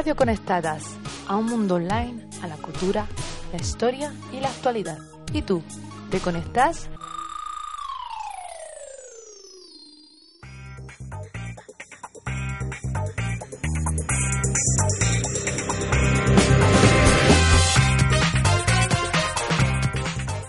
Radio Conectadas, a un mundo online, a la cultura, la historia y la actualidad. ¿Y tú? ¿Te conectas?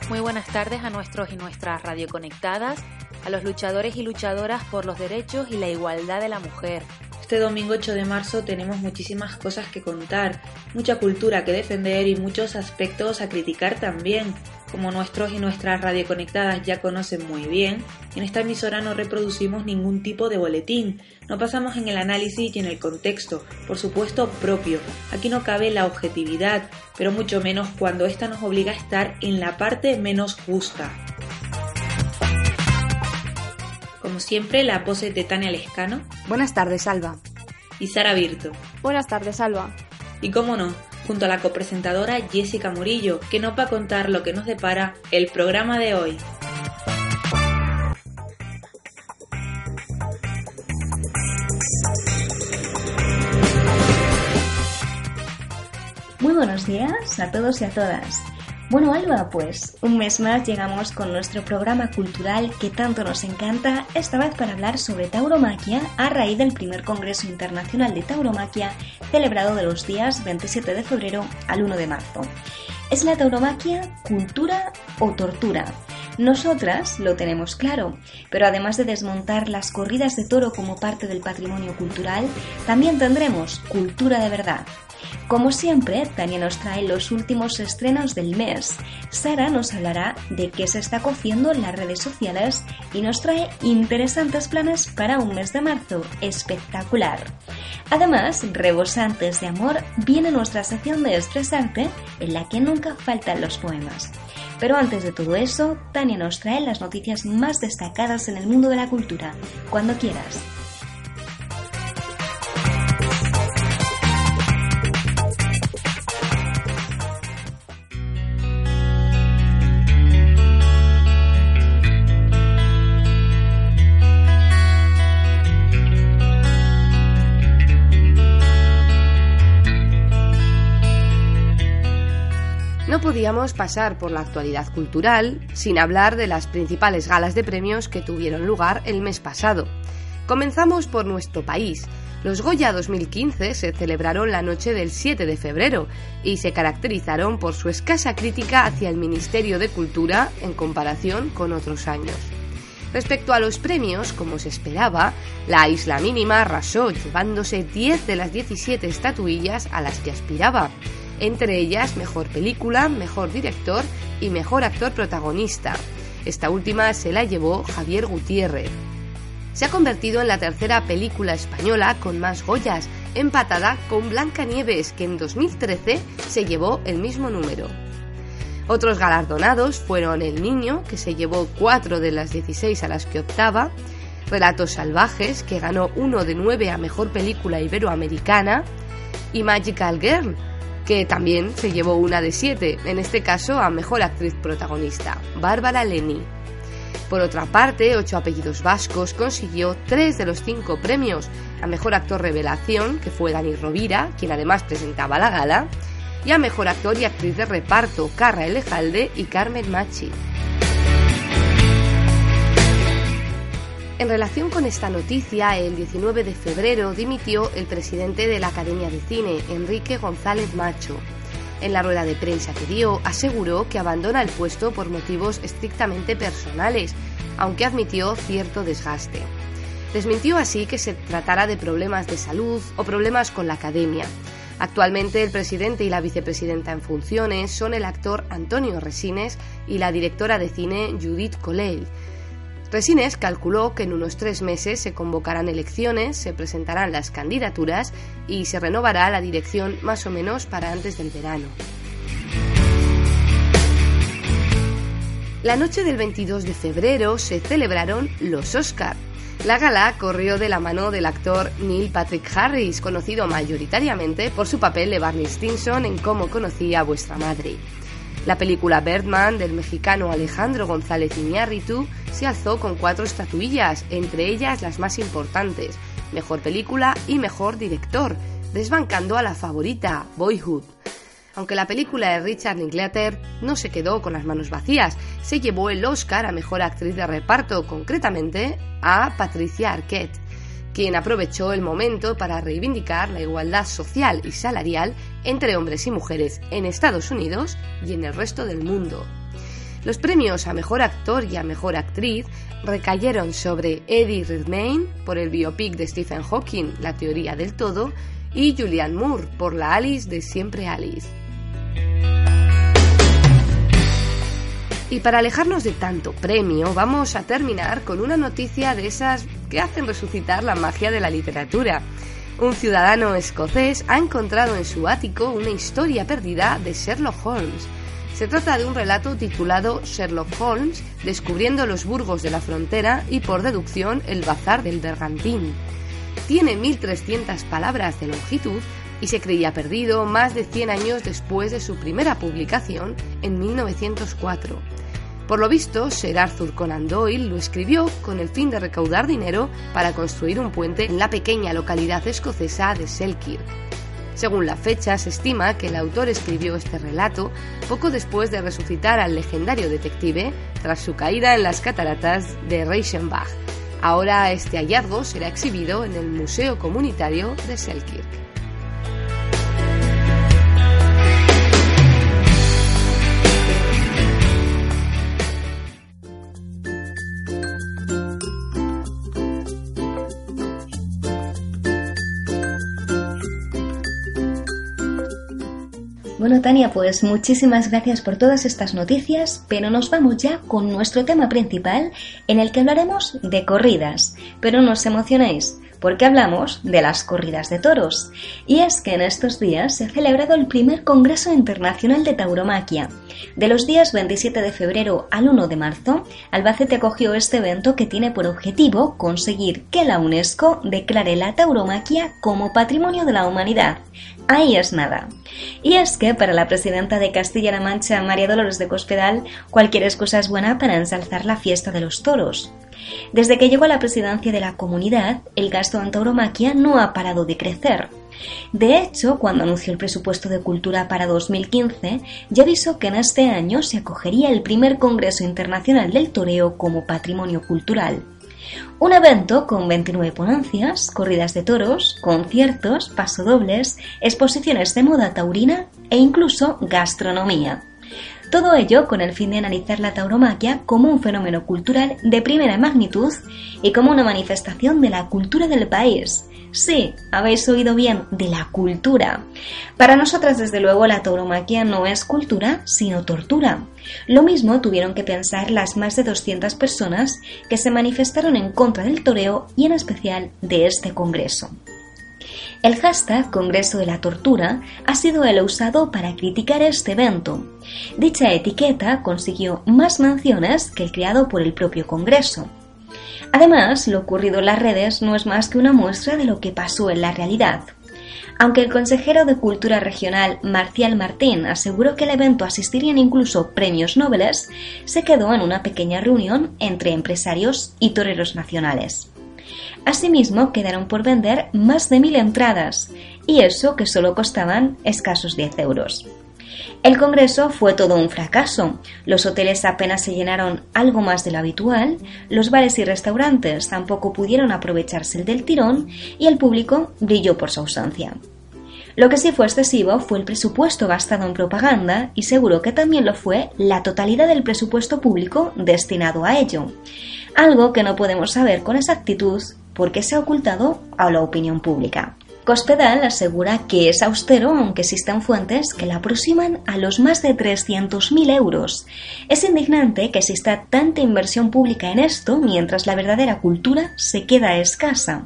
Muy buenas tardes a nuestros y nuestras radioconectadas, a los luchadores y luchadoras por los derechos y la igualdad de la mujer. Este domingo 8 de marzo tenemos muchísimas cosas que contar, mucha cultura que defender y muchos aspectos a criticar también. Como nuestros y nuestras radioconectadas ya conocen muy bien, en esta emisora no reproducimos ningún tipo de boletín, no pasamos en el análisis y en el contexto, por supuesto propio. Aquí no cabe la objetividad, pero mucho menos cuando esta nos obliga a estar en la parte menos justa. Como siempre, la pose de Tania Lescano. Buenas tardes, Alba. Y Sara Virto. Buenas tardes, Alba. Y cómo no, junto a la copresentadora Jessica Murillo, que nos va a contar lo que nos depara el programa de hoy. Muy buenos días a todos y a todas. Bueno, Alba, pues un mes más llegamos con nuestro programa cultural que tanto nos encanta, esta vez para hablar sobre tauromaquia a raíz del primer Congreso Internacional de Tauromaquia celebrado de los días 27 de febrero al 1 de marzo. ¿Es la tauromaquia cultura o tortura? Nosotras lo tenemos claro, pero además de desmontar las corridas de toro como parte del patrimonio cultural, también tendremos cultura de verdad. Como siempre, Tania nos trae los últimos estrenos del mes. Sara nos hablará de qué se está cociendo en las redes sociales y nos trae interesantes planes para un mes de marzo espectacular. Además, rebosantes de amor, viene nuestra sección de Estresarte, en la que nunca faltan los poemas. Pero antes de todo eso, Tania nos trae las noticias más destacadas en el mundo de la cultura. Cuando quieras. Podíamos pasar por la actualidad cultural sin hablar de las principales galas de premios que tuvieron lugar el mes pasado. Comenzamos por nuestro país. Los Goya 2015 se celebraron la noche del 7 de febrero y se caracterizaron por su escasa crítica hacia el Ministerio de Cultura en comparación con otros años. Respecto a los premios, como se esperaba, la Isla Mínima arrasó llevándose 10 de las 17 estatuillas a las que aspiraba entre ellas Mejor Película, Mejor Director y Mejor Actor Protagonista. Esta última se la llevó Javier Gutiérrez. Se ha convertido en la tercera película española con más Goyas, empatada con Blancanieves, que en 2013 se llevó el mismo número. Otros galardonados fueron El Niño, que se llevó 4 de las 16 a las que optaba, Relatos Salvajes, que ganó 1 de 9 a Mejor Película Iberoamericana, y Magical Girl, que también se llevó una de siete, en este caso a Mejor Actriz Protagonista, Bárbara Leni. Por otra parte, Ocho Apellidos Vascos consiguió tres de los cinco premios, a Mejor Actor Revelación, que fue Dani Rovira, quien además presentaba la gala, y a Mejor Actor y Actriz de Reparto, Carra Elejalde y Carmen Machi. En relación con esta noticia, el 19 de febrero dimitió el presidente de la Academia de Cine, Enrique González Macho. En la rueda de prensa que dio, aseguró que abandona el puesto por motivos estrictamente personales, aunque admitió cierto desgaste. Desmintió así que se tratara de problemas de salud o problemas con la academia. Actualmente el presidente y la vicepresidenta en funciones son el actor Antonio Resines y la directora de cine Judith Colell. Resines calculó que en unos tres meses se convocarán elecciones, se presentarán las candidaturas y se renovará la dirección más o menos para antes del verano. La noche del 22 de febrero se celebraron los Oscar. La gala corrió de la mano del actor Neil Patrick Harris, conocido mayoritariamente por su papel de Barney Stinson en Cómo conocí a vuestra madre. La película Birdman del mexicano Alejandro González Iñárritu se alzó con cuatro estatuillas, entre ellas las más importantes, mejor película y mejor director, desbancando a la favorita, Boyhood. Aunque la película de Richard Linklater no se quedó con las manos vacías, se llevó el Oscar a Mejor Actriz de Reparto, concretamente a Patricia Arquette, quien aprovechó el momento para reivindicar la igualdad social y salarial entre hombres y mujeres en Estados Unidos y en el resto del mundo. Los premios a Mejor Actor y a Mejor Actriz recayeron sobre Eddie Redmayne por el biopic de Stephen Hawking, La teoría del todo, y Julianne Moore por la Alice de Siempre Alice. Y para alejarnos de tanto premio, vamos a terminar con una noticia de esas que hacen resucitar la magia de la literatura. Un ciudadano escocés ha encontrado en su ático una historia perdida de Sherlock Holmes. Se trata de un relato titulado Sherlock Holmes, descubriendo los burgos de la frontera y por deducción el bazar del bergantín. Tiene 1300 palabras de longitud y se creía perdido más de 100 años después de su primera publicación en 1904. Por lo visto, Sir Arthur Conan Doyle lo escribió con el fin de recaudar dinero para construir un puente en la pequeña localidad escocesa de Selkirk. Según la fecha, se estima que el autor escribió este relato poco después de resucitar al legendario detective tras su caída en las cataratas de Reichenbach. Ahora este hallazgo será exhibido en el Museo Comunitario de Selkirk. Bueno, Tania, pues muchísimas gracias por todas estas noticias, pero nos vamos ya con nuestro tema principal en el que hablaremos de corridas. Pero no os emocionéis, porque hablamos de las corridas de toros. Y es que en estos días se ha celebrado el primer Congreso Internacional de Tauromaquia. De los días 27 de febrero al 1 de marzo, Albacete acogió este evento que tiene por objetivo conseguir que la UNESCO declare la tauromaquia como Patrimonio de la Humanidad. Ahí es nada. Y es que para la presidenta de Castilla-La Mancha, María Dolores de Cospedal, cualquier excusa es buena para ensalzar la fiesta de los toros. Desde que llegó a la presidencia de la comunidad, el gasto en tauromaquia no ha parado de crecer. De hecho, cuando anunció el presupuesto de cultura para 2015, ya avisó que en este año se acogería el primer Congreso Internacional del Toreo como patrimonio cultural. Un evento con 29 ponencias, corridas de toros, conciertos, pasodobles, exposiciones de moda taurina e incluso gastronomía. Todo ello con el fin de analizar la tauromaquia como un fenómeno cultural de primera magnitud y como una manifestación de la cultura del país. Sí, habéis oído bien, de la cultura. Para nosotras, desde luego, la tauromaquia no es cultura, sino tortura. Lo mismo tuvieron que pensar las más de 200 personas que se manifestaron en contra del toreo y en especial de este congreso. El hashtag Congreso de la Tortura ha sido el usado para criticar este evento. Dicha etiqueta consiguió más menciones que el creado por el propio Congreso. Además, lo ocurrido en las redes no es más que una muestra de lo que pasó en la realidad. Aunque el consejero de Cultura Regional, Marcial Martín, aseguró que el evento asistirían incluso premios Nobel, se quedó en una pequeña reunión entre empresarios y toreros nacionales. Asimismo, quedaron por vender más de mil entradas, y eso que solo costaban escasos 10 euros. El Congreso fue todo un fracaso. Los hoteles apenas se llenaron algo más de lo habitual, los bares y restaurantes tampoco pudieron aprovecharse del tirón y el público brilló por su ausencia. Lo que sí fue excesivo fue el presupuesto gastado en propaganda y seguro que también lo fue la totalidad del presupuesto público destinado a ello, algo que no podemos saber con exactitud porque se ha ocultado a la opinión pública. Cospedal asegura que es austero, aunque existan fuentes que la aproximan a los más de 300.000 euros. Es indignante que exista tanta inversión pública en esto mientras la verdadera cultura se queda escasa.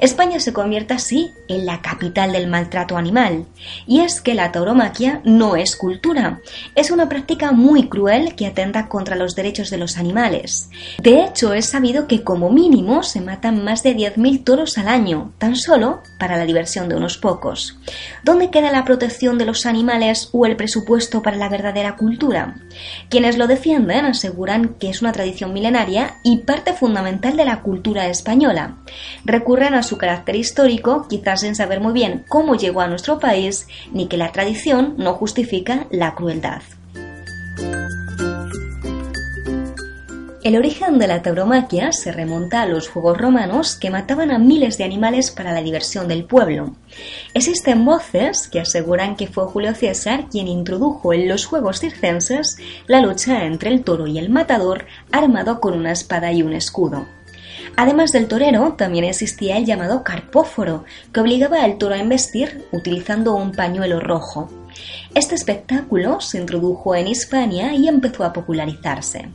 España se convierte así en la capital del maltrato animal. Y es que la tauromaquia no es cultura, es una práctica muy cruel que atenta contra los derechos de los animales. De hecho, es sabido que como mínimo se matan más de 10.000 toros al año, tan solo para la diversión de unos pocos. ¿Dónde queda la protección de los animales o el presupuesto para la verdadera cultura? Quienes lo defienden aseguran que es una tradición milenaria y parte fundamental de la cultura española a su carácter histórico, quizás sin saber muy bien cómo llegó a nuestro país, ni que la tradición no justifica la crueldad. El origen de la tauromaquia se remonta a los juegos romanos que mataban a miles de animales para la diversión del pueblo. Existen voces que aseguran que fue Julio César quien introdujo en los juegos circenses la lucha entre el toro y el matador armado con una espada y un escudo. Además del torero, también existía el llamado carpóforo, que obligaba al toro a embestir utilizando un pañuelo rojo. Este espectáculo se introdujo en Hispania y empezó a popularizarse.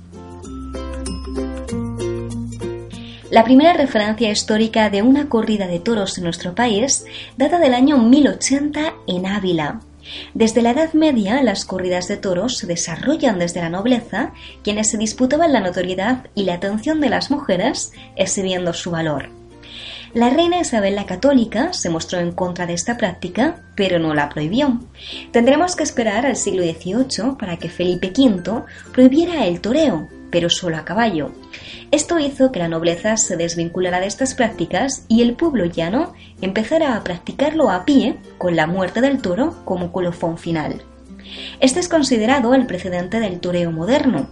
La primera referencia histórica de una corrida de toros en nuestro país data del año 1080 en Ávila. Desde la Edad Media, las corridas de toros se desarrollan desde la nobleza, quienes se disputaban la notoriedad y la atención de las mujeres, exhibiendo su valor. La reina Isabel la Católica se mostró en contra de esta práctica, pero no la prohibió. Tendremos que esperar al siglo XVIII para que Felipe V prohibiera el toreo, pero solo a caballo. Esto hizo que la nobleza se desvinculara de estas prácticas y el pueblo llano empezara a practicarlo a pie, con la muerte del toro como colofón final. Este es considerado el precedente del toreo moderno.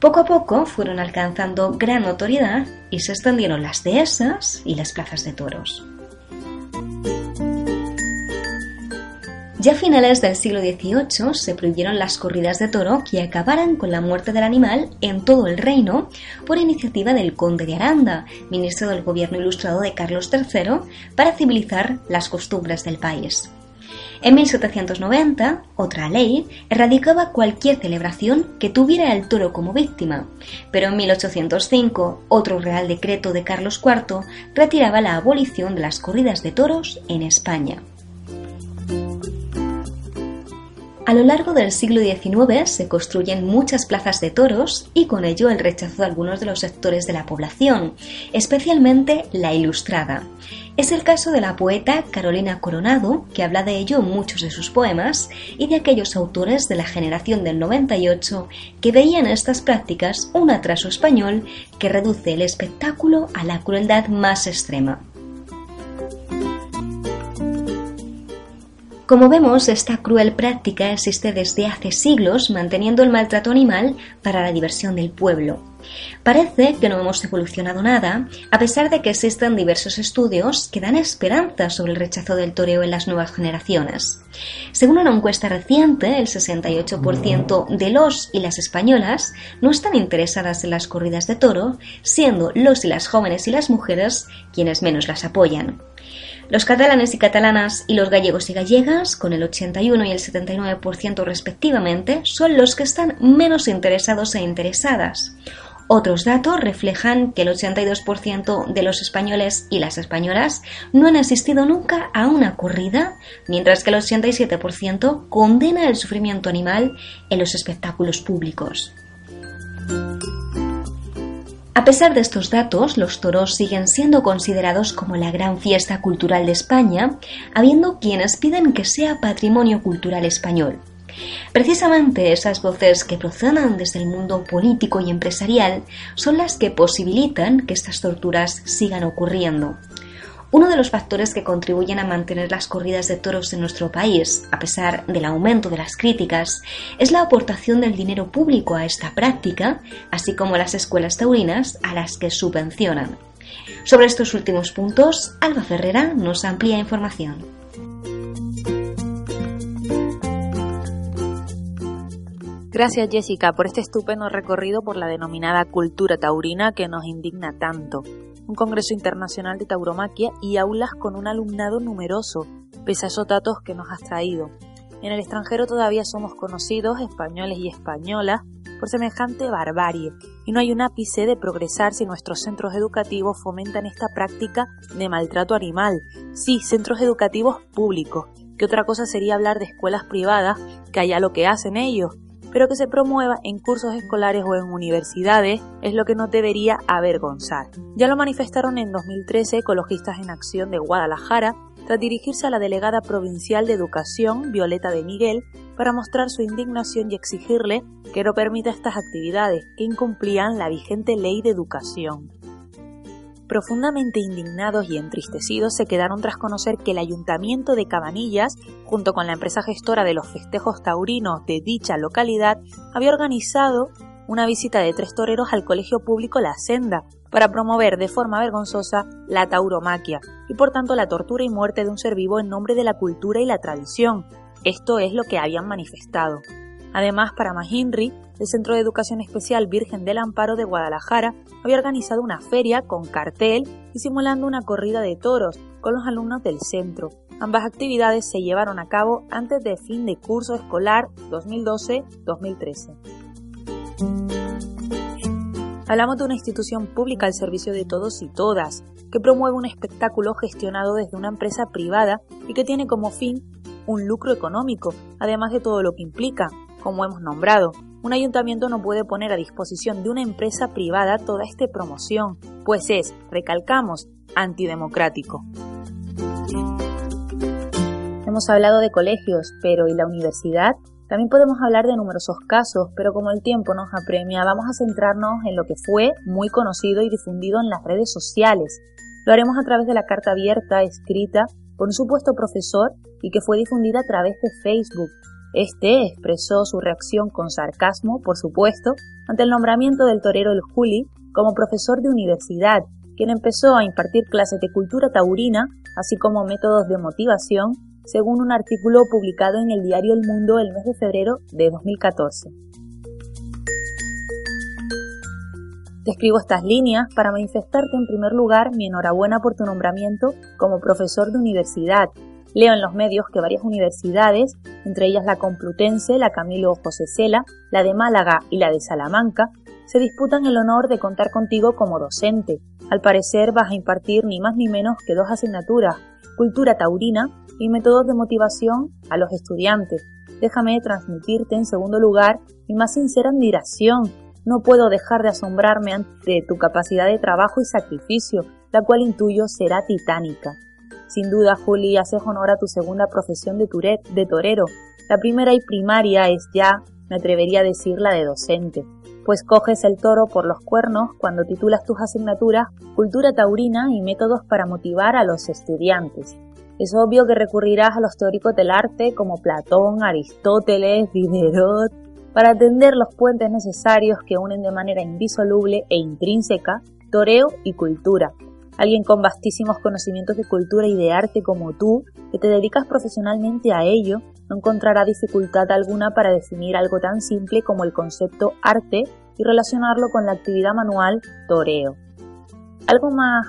Poco a poco fueron alcanzando gran notoriedad y se extendieron las dehesas y las plazas de toros. Ya a finales del siglo XVIII se prohibieron las corridas de toro que acabaran con la muerte del animal en todo el reino por iniciativa del conde de Aranda, ministro del gobierno ilustrado de Carlos III, para civilizar las costumbres del país. En 1790, otra ley erradicaba cualquier celebración que tuviera el toro como víctima, pero en 1805, otro real decreto de Carlos IV retiraba la abolición de las corridas de toros en España. A lo largo del siglo XIX se construyen muchas plazas de toros y con ello el rechazo de algunos de los sectores de la población, especialmente la ilustrada. Es el caso de la poeta Carolina Coronado, que habla de ello en muchos de sus poemas, y de aquellos autores de la generación del 98 que veían estas prácticas un atraso español que reduce el espectáculo a la crueldad más extrema. Como vemos, esta cruel práctica existe desde hace siglos, manteniendo el maltrato animal para la diversión del pueblo. Parece que no hemos evolucionado nada, a pesar de que existen diversos estudios que dan esperanza sobre el rechazo del toreo en las nuevas generaciones. Según una encuesta reciente, el 68% de los y las españolas no están interesadas en las corridas de toro, siendo los y las jóvenes y las mujeres quienes menos las apoyan. Los catalanes y catalanas y los gallegos y gallegas, con el 81 y el 79% respectivamente, son los que están menos interesados e interesadas. Otros datos reflejan que el 82% de los españoles y las españolas no han asistido nunca a una corrida, mientras que el 87% condena el sufrimiento animal en los espectáculos públicos. A pesar de estos datos, los toros siguen siendo considerados como la gran fiesta cultural de España, habiendo quienes piden que sea patrimonio cultural español. Precisamente esas voces que proceden desde el mundo político y empresarial son las que posibilitan que estas torturas sigan ocurriendo. Uno de los factores que contribuyen a mantener las corridas de toros en nuestro país, a pesar del aumento de las críticas, es la aportación del dinero público a esta práctica, así como las escuelas taurinas a las que subvencionan. Sobre estos últimos puntos, Alba Ferrera nos amplía información. Gracias Jessica por este estupendo recorrido por la denominada cultura taurina que nos indigna tanto. Un congreso internacional de tauromaquia y aulas con un alumnado numeroso, pese a esos datos que nos has traído. En el extranjero todavía somos conocidos, españoles y españolas, por semejante barbarie, y no hay un ápice de progresar si nuestros centros educativos fomentan esta práctica de maltrato animal. Sí, centros educativos públicos, que otra cosa sería hablar de escuelas privadas, que allá lo que hacen ellos, pero que se promueva en cursos escolares o en universidades es lo que nos debería avergonzar. Ya lo manifestaron en 2013 Ecologistas en Acción de Guadalajara, tras dirigirse a la delegada provincial de Educación, Violeta de Miguel, para mostrar su indignación y exigirle que no permita estas actividades que incumplían la vigente ley de educación. Profundamente indignados y entristecidos se quedaron tras conocer que el ayuntamiento de Cabanillas, junto con la empresa gestora de los festejos taurinos de dicha localidad, había organizado una visita de tres toreros al colegio público La Senda para promover de forma vergonzosa la tauromaquia y por tanto la tortura y muerte de un ser vivo en nombre de la cultura y la tradición. Esto es lo que habían manifestado. Además, para Mahinri, el Centro de Educación Especial Virgen del Amparo de Guadalajara había organizado una feria con cartel y simulando una corrida de toros con los alumnos del centro. Ambas actividades se llevaron a cabo antes de fin de curso escolar 2012-2013. Hablamos de una institución pública al servicio de todos y todas, que promueve un espectáculo gestionado desde una empresa privada y que tiene como fin un lucro económico, además de todo lo que implica, como hemos nombrado. Un ayuntamiento no puede poner a disposición de una empresa privada toda esta promoción, pues es, recalcamos, antidemocrático. Hemos hablado de colegios, pero ¿y la universidad? También podemos hablar de numerosos casos, pero como el tiempo nos apremia, vamos a centrarnos en lo que fue muy conocido y difundido en las redes sociales. Lo haremos a través de la carta abierta escrita por un supuesto profesor y que fue difundida a través de Facebook. Este expresó su reacción con sarcasmo, por supuesto, ante el nombramiento del torero El Juli como profesor de universidad, quien empezó a impartir clases de cultura taurina, así como métodos de motivación según un artículo publicado en el diario El Mundo el mes de febrero de 2014. Te escribo estas líneas para manifestarte en primer lugar mi enhorabuena por tu nombramiento como profesor de universidad. Leo en los medios que varias universidades, entre ellas la Complutense, la Camilo José Cela, la de Málaga y la de Salamanca, se disputan el honor de contar contigo como docente. Al parecer vas a impartir ni más ni menos que dos asignaturas, cultura taurina y métodos de motivación a los estudiantes. Déjame transmitirte en segundo lugar mi más sincera admiración. No puedo dejar de asombrarme ante tu capacidad de trabajo y sacrificio, la cual intuyo será titánica. Sin duda, Juli, haces honor a tu segunda profesión de, turet, de torero. La primera y primaria es ya, me atrevería a decir, la de docente, pues coges el toro por los cuernos cuando titulas tus asignaturas Cultura Taurina y métodos para motivar a los estudiantes. Es obvio que recurrirás a los teóricos del arte como Platón, Aristóteles, Diderot, para atender los puentes necesarios que unen de manera indisoluble e intrínseca toreo y cultura. Alguien con vastísimos conocimientos de cultura y de arte como tú, que te dedicas profesionalmente a ello, no encontrará dificultad alguna para definir algo tan simple como el concepto arte y relacionarlo con la actividad manual toreo. Algo más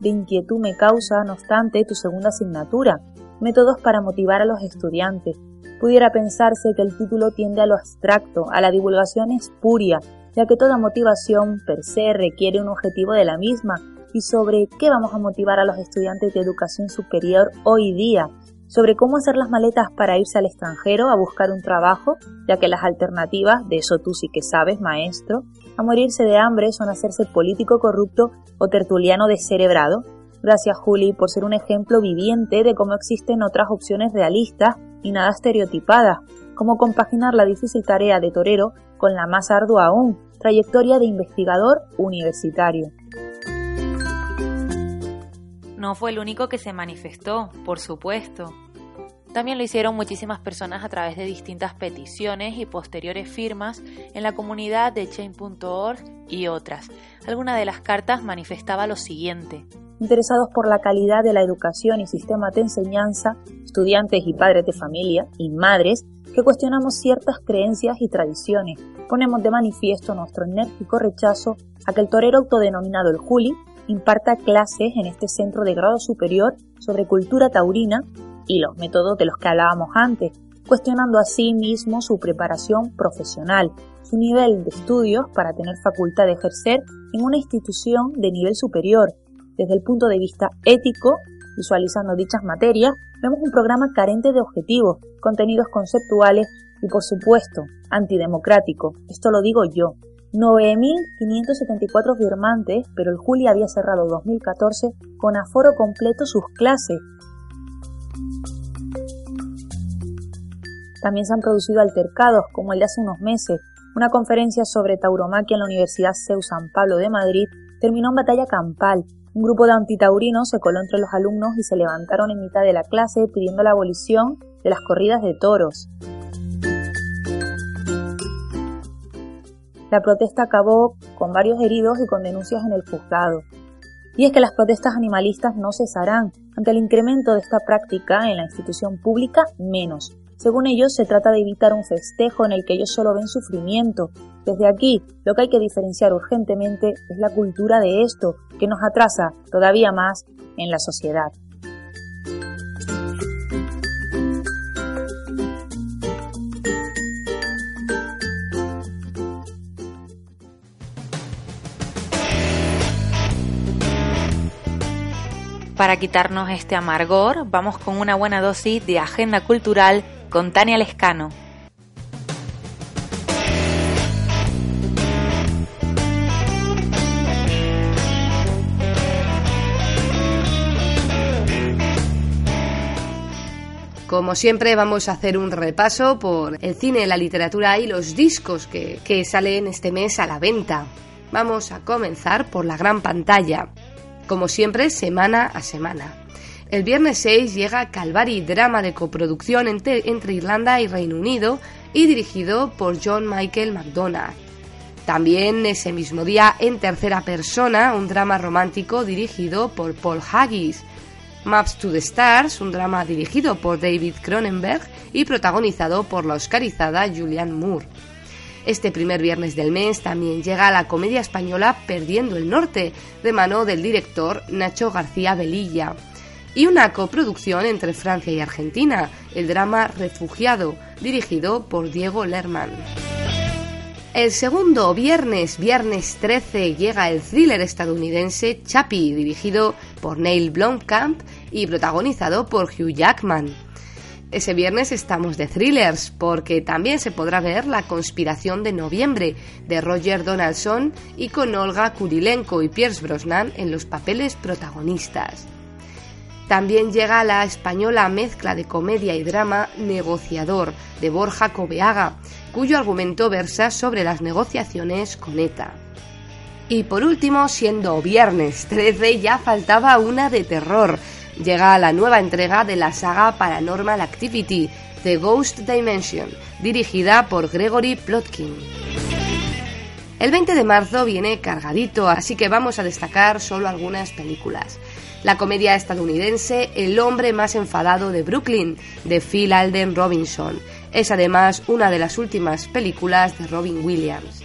de inquietud me causa, no obstante, tu segunda asignatura, métodos para motivar a los estudiantes. Pudiera pensarse que el título tiende a lo abstracto, a la divulgación espuria, ya que toda motivación per se requiere un objetivo de la misma, y sobre qué vamos a motivar a los estudiantes de educación superior hoy día, sobre cómo hacer las maletas para irse al extranjero a buscar un trabajo, ya que las alternativas, de eso tú sí que sabes, maestro, a morirse de hambre son hacerse político corrupto o tertuliano descerebrado. Gracias, Juli, por ser un ejemplo viviente de cómo existen otras opciones realistas y nada estereotipadas, como compaginar la difícil tarea de torero con la más ardua aún, trayectoria de investigador universitario. No fue el único que se manifestó, por supuesto. También lo hicieron muchísimas personas a través de distintas peticiones y posteriores firmas en la comunidad de chain.org y otras. Alguna de las cartas manifestaba lo siguiente. Interesados por la calidad de la educación y sistema de enseñanza, estudiantes y padres de familia y madres que cuestionamos ciertas creencias y tradiciones. Ponemos de manifiesto nuestro enérgico rechazo a que el torero autodenominado el Juli imparta clases en este centro de grado superior sobre cultura taurina y los métodos de los que hablábamos antes, cuestionando así mismo su preparación profesional, su nivel de estudios para tener facultad de ejercer en una institución de nivel superior. Desde el punto de vista ético, visualizando dichas materias, vemos un programa carente de objetivos, contenidos conceptuales y, por supuesto, antidemocrático. Esto lo digo yo. 9.574 firmantes, pero el Juli había cerrado 2014 con aforo completo sus clases. También se han producido altercados, como el de hace unos meses. Una conferencia sobre tauromaquia en la Universidad CEU San Pablo de Madrid terminó en batalla campal. Un grupo de antitaurinos se coló entre los alumnos y se levantaron en mitad de la clase pidiendo la abolición de las corridas de toros. La protesta acabó con varios heridos y con denuncias en el juzgado. Y es que las protestas animalistas no cesarán. Ante el incremento de esta práctica en la institución pública, menos. Según ellos, se trata de evitar un festejo en el que ellos solo ven sufrimiento. Desde aquí, lo que hay que diferenciar urgentemente es la cultura de esto, que nos atrasa todavía más en la sociedad. Para quitarnos este amargor, vamos con una buena dosis de agenda cultural con Tania Lescano. Como siempre vamos a hacer un repaso por el cine, la literatura y los discos que, que salen este mes a la venta. Vamos a comenzar por la gran pantalla, como siempre semana a semana. El viernes 6 llega Calvary, drama de coproducción entre, Irlanda y Reino Unido y dirigido por John Michael McDonagh. También ese mismo día, en tercera persona, un drama romántico dirigido por Paul Haggis. Maps to the Stars, un drama dirigido por David Cronenberg y protagonizado por la oscarizada Julianne Moore. Este primer viernes del mes también llega la comedia española Perdiendo el Norte, de mano del director Nacho García Velilla y una coproducción entre Francia y Argentina, el drama Refugiado, dirigido por Diego Lerman. El segundo viernes, viernes 13, llega el thriller estadounidense Chappie, dirigido por Neil Blomkamp y protagonizado por Hugh Jackman. Ese viernes estamos de thrillers porque también se podrá ver La conspiración de noviembre de Roger Donaldson y con Olga Kurilenko y Pierce Brosnan en los papeles protagonistas. También llega la española mezcla de comedia y drama Negociador de Borja Cobeaga, cuyo argumento versa sobre las negociaciones con ETA. Y por último, siendo viernes 13, ya faltaba una de terror. Llega la nueva entrega de la saga Paranormal Activity, The Ghost Dimension, dirigida por Gregory Plotkin. El 20 de marzo viene cargadito, así que vamos a destacar solo algunas películas la comedia estadounidense El hombre más enfadado de Brooklyn, de Phil Alden Robinson. Es además una de las últimas películas de Robin Williams.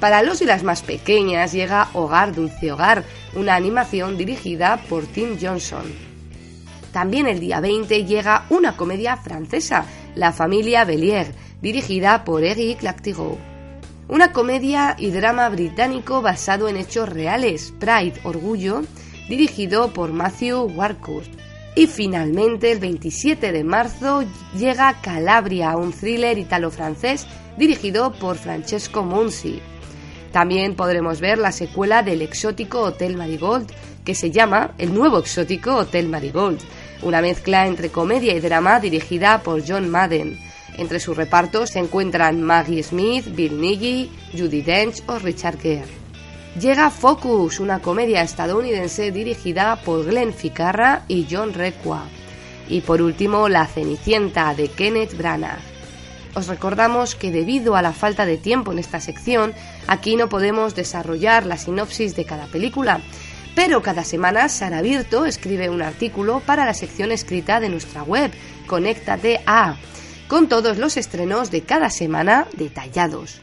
Para los y las más pequeñas llega Hogar Dulce Hogar, una animación dirigida por Tim Johnson. También el día 20 llega una comedia francesa, La familia Bellier, dirigida por Eric Lactigot. Una comedia y drama británico basado en hechos reales, Pride, Orgullo, dirigido por Matthew Warkus. Y finalmente, el 27 de marzo, llega Calabria, un thriller italo-francés dirigido por Francesco Munzi. También podremos ver la secuela del exótico Hotel Marigold, que se llama El nuevo exótico Hotel Marigold, una mezcla entre comedia y drama dirigida por John Madden. Entre sus repartos se encuentran Maggie Smith, Bill Nighy, Judy Dench o Richard Gere llega Focus, una comedia estadounidense dirigida por Glenn Ficarra y John Requa. Y por último, La Cenicienta de Kenneth Branagh. Os recordamos que debido a la falta de tiempo en esta sección, aquí no podemos desarrollar la sinopsis de cada película, pero cada semana Sara Virto escribe un artículo para la sección escrita de nuestra web, Conéctate a con todos los estrenos de cada semana detallados.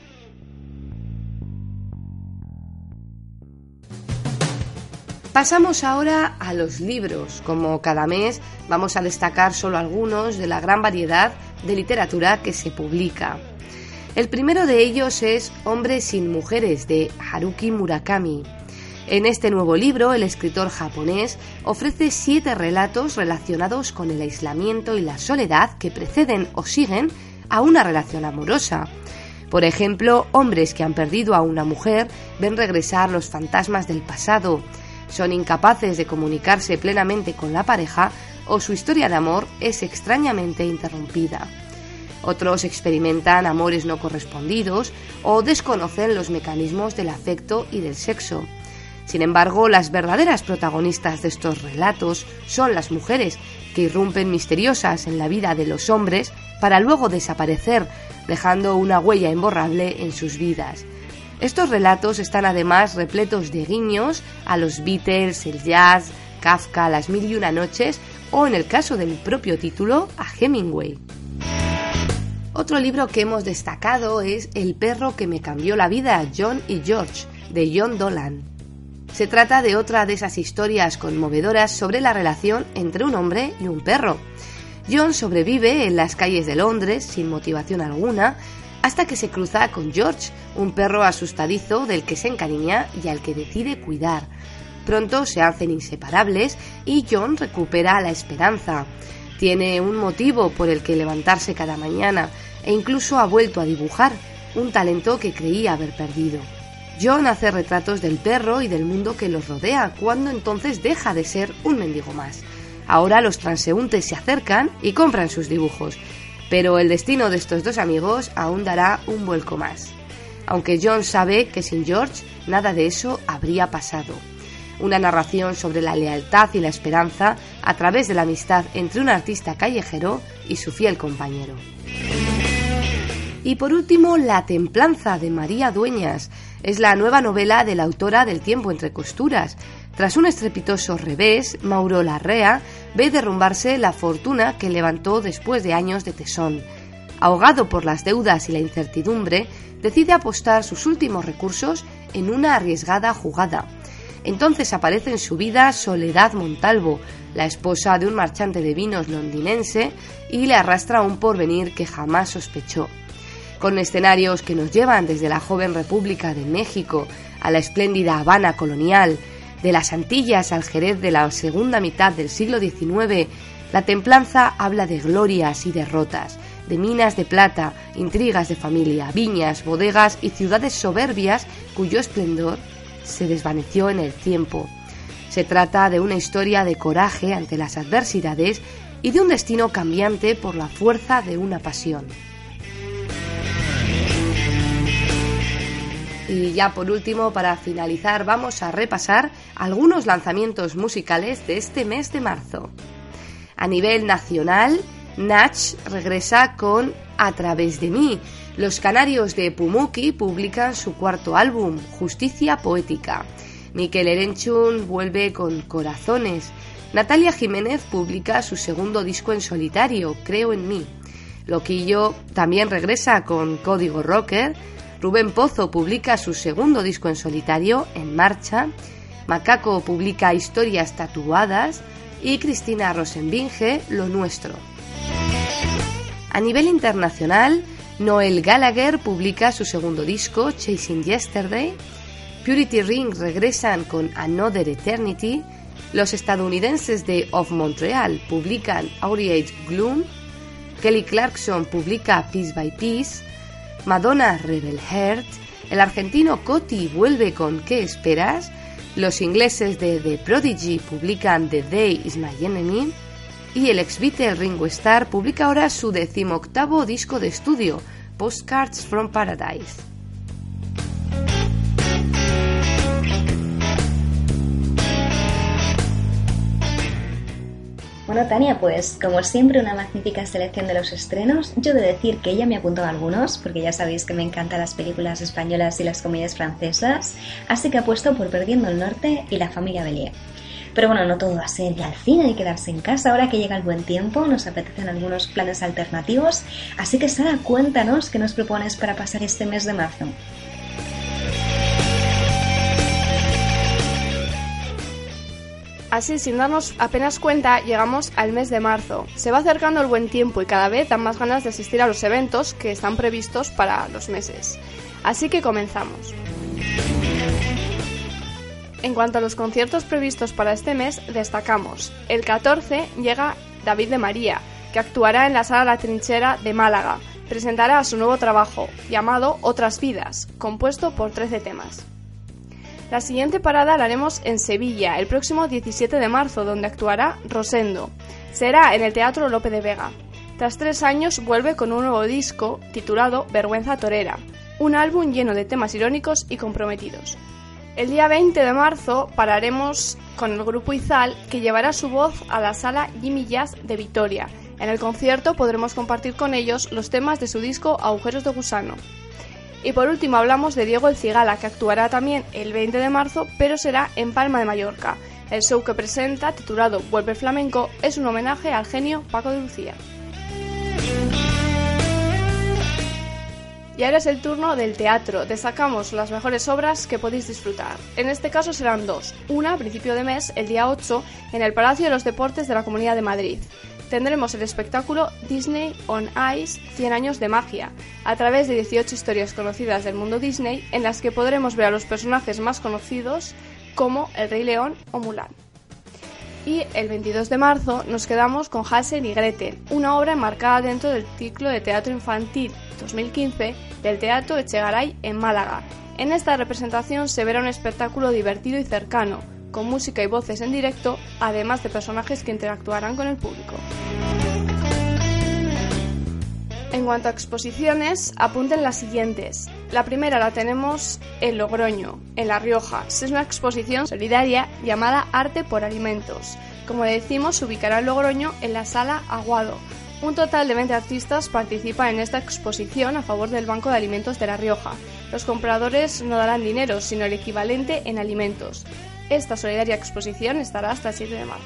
Pasamos ahora a los libros. Como cada mes vamos a destacar solo algunos de la gran variedad de literatura que se publica. El primero de ellos es Hombres sin mujeres de Haruki Murakami. En este nuevo libro, el escritor japonés ofrece siete relatos relacionados con el aislamiento y la soledad que preceden o siguen a una relación amorosa. Por ejemplo, hombres que han perdido a una mujer ven regresar los fantasmas del pasado, son incapaces de comunicarse plenamente con la pareja o su historia de amor es extrañamente interrumpida. Otros experimentan amores no correspondidos o desconocen los mecanismos del afecto y del sexo. Sin embargo, las verdaderas protagonistas de estos relatos son las mujeres, que irrumpen misteriosas en la vida de los hombres para luego desaparecer, dejando una huella imborrable en sus vidas. Estos relatos están además repletos de guiños a los Beatles, el jazz, Kafka, las mil y una noches o en el caso del propio título, a Hemingway. Otro libro que hemos destacado es El perro que me cambió la vida, John y George, de John Dolan. Se trata de otra de esas historias conmovedoras sobre la relación entre un hombre y un perro. John sobrevive en las calles de Londres sin motivación alguna hasta que se cruza con George, un perro asustadizo del que se encariña y al que decide cuidar. Pronto se hacen inseparables y John recupera la esperanza. Tiene un motivo por el que levantarse cada mañana e incluso ha vuelto a dibujar, un talento que creía haber perdido. John hace retratos del perro y del mundo que los rodea, cuando entonces deja de ser un mendigo más. Ahora los transeúntes se acercan y compran sus dibujos, pero el destino de estos dos amigos aún dará un vuelco más. Aunque John sabe que sin George nada de eso habría pasado. Una narración sobre la lealtad y la esperanza a través de la amistad entre un artista callejero y su fiel compañero. Y por último, La Templanza de María Dueñas. Es la nueva novela de la autora del Tiempo entre costuras. Tras un estrepitoso revés, Mauro Larrea ve derrumbarse la fortuna que levantó después de años de tesón. Ahogado por las deudas y la incertidumbre, decide apostar sus últimos recursos en una arriesgada jugada. Entonces aparece en su vida Soledad Montalvo, la esposa de un marchante de vinos londinense, y le arrastra un porvenir que jamás sospechó con escenarios que nos llevan desde la joven República de México a la espléndida Habana colonial, de las Antillas al Jerez de la segunda mitad del siglo XIX, la templanza habla de glorias y derrotas, de minas de plata, intrigas de familia, viñas, bodegas y ciudades soberbias cuyo esplendor se desvaneció en el tiempo. Se trata de una historia de coraje ante las adversidades y de un destino cambiante por la fuerza de una pasión. Y ya por último, para finalizar, vamos a repasar algunos lanzamientos musicales de este mes de marzo. A nivel nacional, Natch regresa con A través de mí. Los canarios de Pumuki publican su cuarto álbum, Justicia Poética. Miquel Erenchun vuelve con Corazones. Natalia Jiménez publica su segundo disco en solitario, Creo en mí. Loquillo también regresa con Código Rocker. Rubén Pozo publica su segundo disco en solitario, En Marcha, Macaco publica Historias Tatuadas. Y Cristina Rosenbinge, Lo Nuestro. A nivel internacional, Noel Gallagher publica su segundo disco, Chasing Yesterday, Purity Ring regresan con Another Eternity, los estadounidenses de Of Montreal publican Aureate Gloom, Kelly Clarkson publica Piece by Piece, Madonna Rebel Heart, el argentino Coti vuelve con ¿Qué esperas? Los ingleses de The Prodigy publican The Day is My Enemy y el ex Beatle Ringo Starr publica ahora su decimoctavo disco de estudio, Postcards from Paradise. Tania, pues como siempre una magnífica selección de los estrenos. Yo de decir que ella me ha apuntado algunos, porque ya sabéis que me encantan las películas españolas y las comedias francesas, así que apuesto por Perdiendo el Norte y La familia Bellier. Pero bueno, no todo va a ser ir al cine y quedarse en casa. Ahora que llega el buen tiempo, nos apetecen algunos planes alternativos. Así que Sara, cuéntanos qué nos propones para pasar este mes de marzo. Así, sin darnos apenas cuenta, llegamos al mes de marzo. Se va acercando el buen tiempo y cada vez dan más ganas de asistir a los eventos que están previstos para los meses. Así que comenzamos. En cuanto a los conciertos previstos para este mes, destacamos. El 14 llega David de María, que actuará en la Sala La Trinchera de Málaga. Presentará su nuevo trabajo, llamado Otras Vidas, compuesto por 13 temas. La siguiente parada la haremos en Sevilla, el próximo 17 de marzo, donde actuará Rosendo. Será en el Teatro Lope de Vega. Tras tres años vuelve con un nuevo disco titulado Vergüenza Torera, un álbum lleno de temas irónicos y comprometidos. El día 20 de marzo pararemos con el grupo Izal que llevará su voz a la sala Jimmy Jazz de Vitoria. En el concierto podremos compartir con ellos los temas de su disco Agujeros de Gusano. Y por último hablamos de Diego El Cigala, que actuará también el 20 de marzo, pero será en Palma de Mallorca. El show que presenta, titulado Vuelve Flamenco, es un homenaje al genio Paco de Lucía. Y ahora es el turno del teatro. Destacamos las mejores obras que podéis disfrutar. En este caso serán dos. Una a principio de mes, el día 8, en el Palacio de los Deportes de la Comunidad de Madrid tendremos el espectáculo Disney on Ice 100 años de magia, a través de 18 historias conocidas del mundo Disney en las que podremos ver a los personajes más conocidos como el Rey León o Mulan. Y el 22 de marzo nos quedamos con Hansel y Gretel, una obra enmarcada dentro del ciclo de teatro infantil 2015 del Teatro Echegaray en Málaga. En esta representación se verá un espectáculo divertido y cercano, con música y voces en directo, además de personajes que interactuarán con el público. En cuanto a exposiciones, apunten las siguientes. La primera la tenemos en Logroño, en La Rioja. Es una exposición solidaria llamada Arte por Alimentos. Como decimos, se ubicará en Logroño en la sala Aguado. Un total de 20 artistas participan en esta exposición a favor del Banco de Alimentos de La Rioja. Los compradores no darán dinero, sino el equivalente en alimentos. Esta solidaria exposición estará hasta el 7 de marzo.